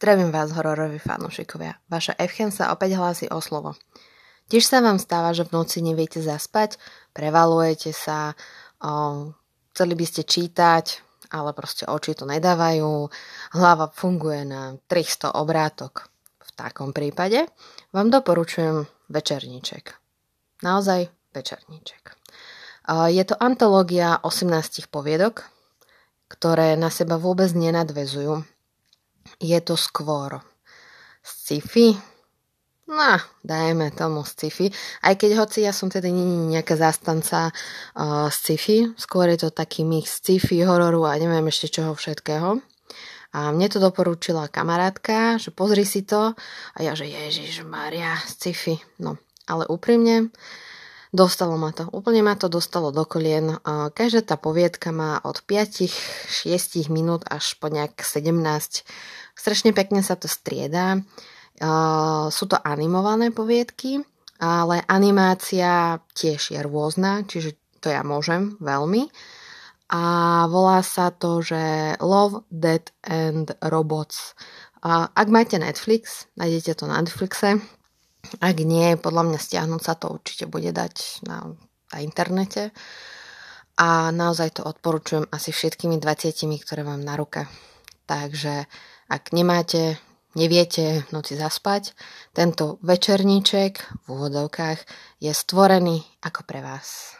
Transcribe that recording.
Zdravím vás, hororoví fanúšikovia. Vaša Evchen sa opäť hlási o slovo. Tiež sa vám stáva, že v noci neviete zaspať, prevalujete sa, o, chceli by ste čítať, ale proste oči to nedávajú, hlava funguje na 300 obrátok. V takom prípade vám doporučujem večerníček. Naozaj večerníček. Je to antológia 18 poviedok, ktoré na seba vôbec nenadvezujú je to skôr sci-fi, no, dajme tomu sci-fi, aj keď hoci ja som teda nejaká zástanca uh, sci-fi, skôr je to taký mix sci-fi, hororu a neviem ešte čoho všetkého. A mne to doporúčila kamarátka, že pozri si to a ja, že Ježiš Maria, sci-fi. No, ale úprimne, Dostalo ma to, úplne ma to dostalo do kolien. Každá tá poviedka má od 5-6 minút až po nejak 17. Strašne pekne sa to strieda. Sú to animované poviedky, ale animácia tiež je rôzna, čiže to ja môžem veľmi. A volá sa to, že Love, Dead and Robots. Ak máte Netflix, nájdete to na Netflixe, ak nie, podľa mňa stiahnuť sa to určite bude dať na, na internete. A naozaj to odporúčujem asi všetkými 20, ktoré mám na ruke. Takže ak nemáte, neviete v noci zaspať, tento večerníček v úvodovkách je stvorený ako pre vás.